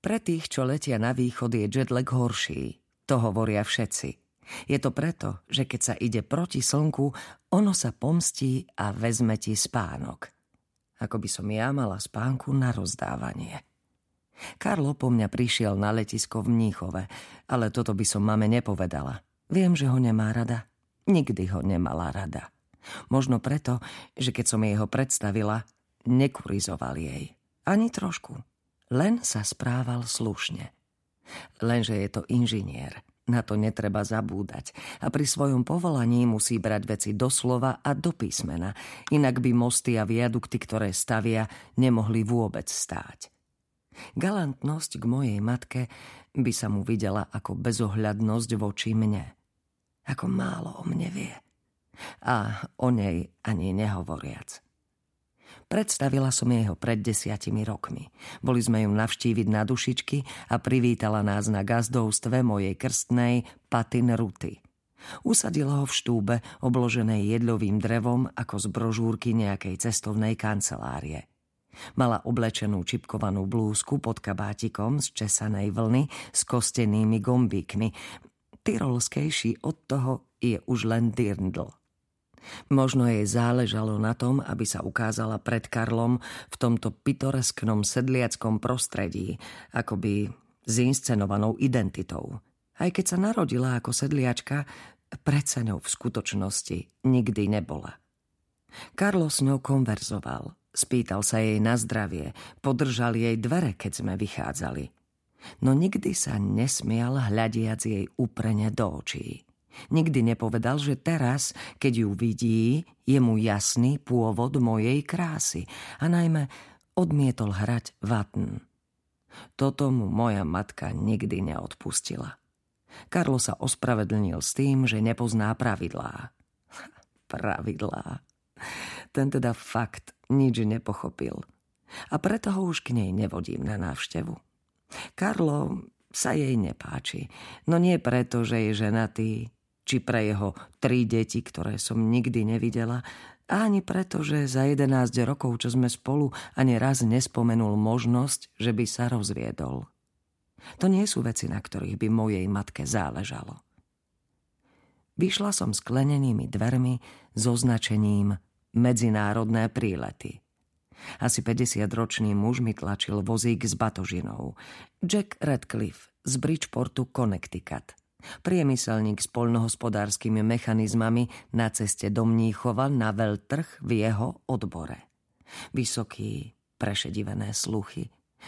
Pre tých, čo letia na východ, je jetlag horší. To hovoria všetci. Je to preto, že keď sa ide proti slnku, ono sa pomstí a vezme ti spánok. Ako by som ja mala spánku na rozdávanie. Karlo po mňa prišiel na letisko v Mníchove, ale toto by som mame nepovedala. Viem, že ho nemá rada. Nikdy ho nemala rada. Možno preto, že keď som jej ho predstavila, nekurizoval jej. Ani trošku. Len sa správal slušne. Lenže je to inžinier. Na to netreba zabúdať. A pri svojom povolaní musí brať veci doslova a do písmena. Inak by mosty a viadukty, ktoré stavia, nemohli vôbec stáť. Galantnosť k mojej matke by sa mu videla ako bezohľadnosť voči mne. Ako málo o mne vie. A o nej ani nehovoriac. Predstavila som jej pred desiatimi rokmi. Boli sme ju navštíviť na dušičky a privítala nás na gazdovstve mojej krstnej Patin Ruty. Usadila ho v štúbe, obloženej jedlovým drevom ako z brožúrky nejakej cestovnej kancelárie. Mala oblečenú čipkovanú blúzku pod kabátikom z česanej vlny s kostenými gombíkmi. Tyrolskejší od toho je už len dirndl. Možno jej záležalo na tom, aby sa ukázala pred Karlom v tomto pitoresknom sedliackom prostredí, akoby s inscenovanou identitou. Aj keď sa narodila ako sedliačka, predsa v skutočnosti nikdy nebola. Karlo s ňou konverzoval. Spýtal sa jej na zdravie, podržal jej dvere, keď sme vychádzali. No nikdy sa nesmial hľadiac jej úprene do očí. Nikdy nepovedal, že teraz, keď ju vidí, je mu jasný pôvod mojej krásy a najmä odmietol hrať vatn. Toto mu moja matka nikdy neodpustila. Karlo sa ospravedlnil s tým, že nepozná pravidlá. pravidlá. Ten teda fakt nič nepochopil. A preto ho už k nej nevodím na návštevu. Karlo sa jej nepáči, no nie preto, že je ženatý, či pre jeho tri deti, ktoré som nikdy nevidela, ani preto, že za 11 rokov, čo sme spolu, ani raz nespomenul možnosť, že by sa rozviedol. To nie sú veci, na ktorých by mojej matke záležalo. Vyšla som sklenenými dvermi so značením medzinárodné prílety. Asi 50-ročný muž mi tlačil vozík s batožinou. Jack Radcliffe z Bridgeportu, Connecticut. Priemyselník s poľnohospodárskymi mechanizmami na ceste do Mníchova na veľtrh v jeho odbore. Vysoký, prešedivené sluchy,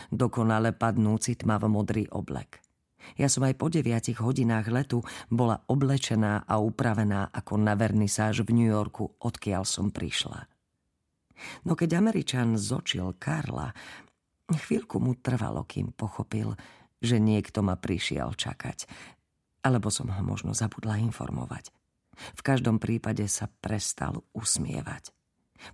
dokonale padnúci tmavo-modrý oblek. Ja som aj po deviatich hodinách letu bola oblečená a upravená ako na vernisáž v New Yorku, odkiaľ som prišla. No keď Američan zočil Karla, chvíľku mu trvalo, kým pochopil, že niekto ma prišiel čakať alebo som ho možno zabudla informovať. V každom prípade sa prestal usmievať.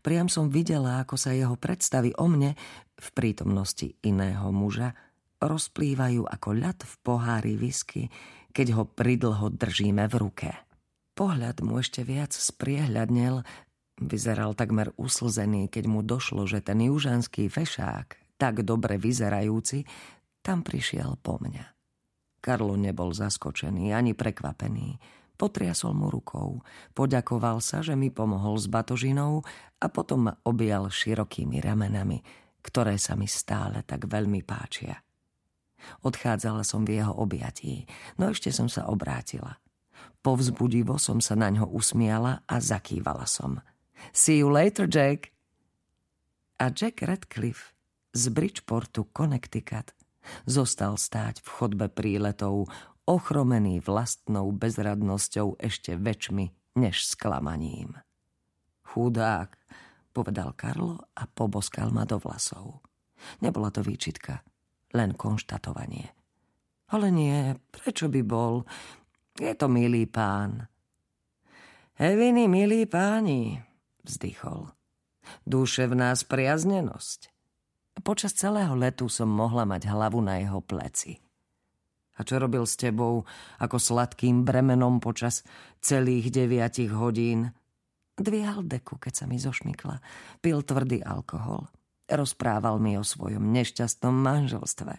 Priam som videla, ako sa jeho predstavy o mne v prítomnosti iného muža rozplývajú ako ľad v pohári whisky, keď ho pridlho držíme v ruke. Pohľad mu ešte viac spriehľadnel, vyzeral takmer uslzený, keď mu došlo, že ten južanský fešák, tak dobre vyzerajúci, tam prišiel po mňa. Karlo nebol zaskočený ani prekvapený. Potriasol mu rukou, poďakoval sa, že mi pomohol s batožinou a potom ma objal širokými ramenami, ktoré sa mi stále tak veľmi páčia. Odchádzala som v jeho objatí, no ešte som sa obrátila. Povzbudivo som sa na ňo usmiala a zakývala som. See you later, Jack! A Jack Radcliffe z Bridgeportu, Connecticut Zostal stáť v chodbe príletov, ochromený vlastnou bezradnosťou ešte väčšmi než sklamaním. Chudák, povedal Karlo a poboskal ma do vlasov. Nebola to výčitka, len konštatovanie. Ale nie, prečo by bol? Je to milý pán. Heviny, milí páni, vzdychol. Duševná spriaznenosť. Počas celého letu som mohla mať hlavu na jeho pleci. A čo robil s tebou ako sladkým bremenom počas celých deviatich hodín? Dvíhal deku, keď sa mi zošmykla. Pil tvrdý alkohol. Rozprával mi o svojom nešťastnom manželstve.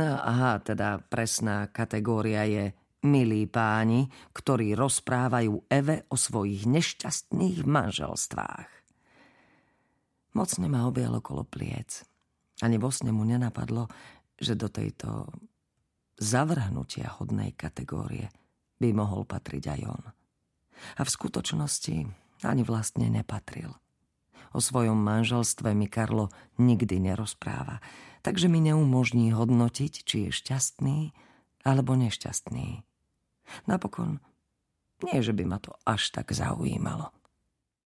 No, aha, teda presná kategória je milí páni, ktorí rozprávajú Eve o svojich nešťastných manželstvách. Mocne ma objal okolo pliec. Ani vo sne mu nenapadlo, že do tejto zavrhnutia hodnej kategórie by mohol patriť aj on. A v skutočnosti ani vlastne nepatril. O svojom manželstve mi Karlo nikdy nerozpráva, takže mi neumožní hodnotiť, či je šťastný alebo nešťastný. Napokon nie, že by ma to až tak zaujímalo.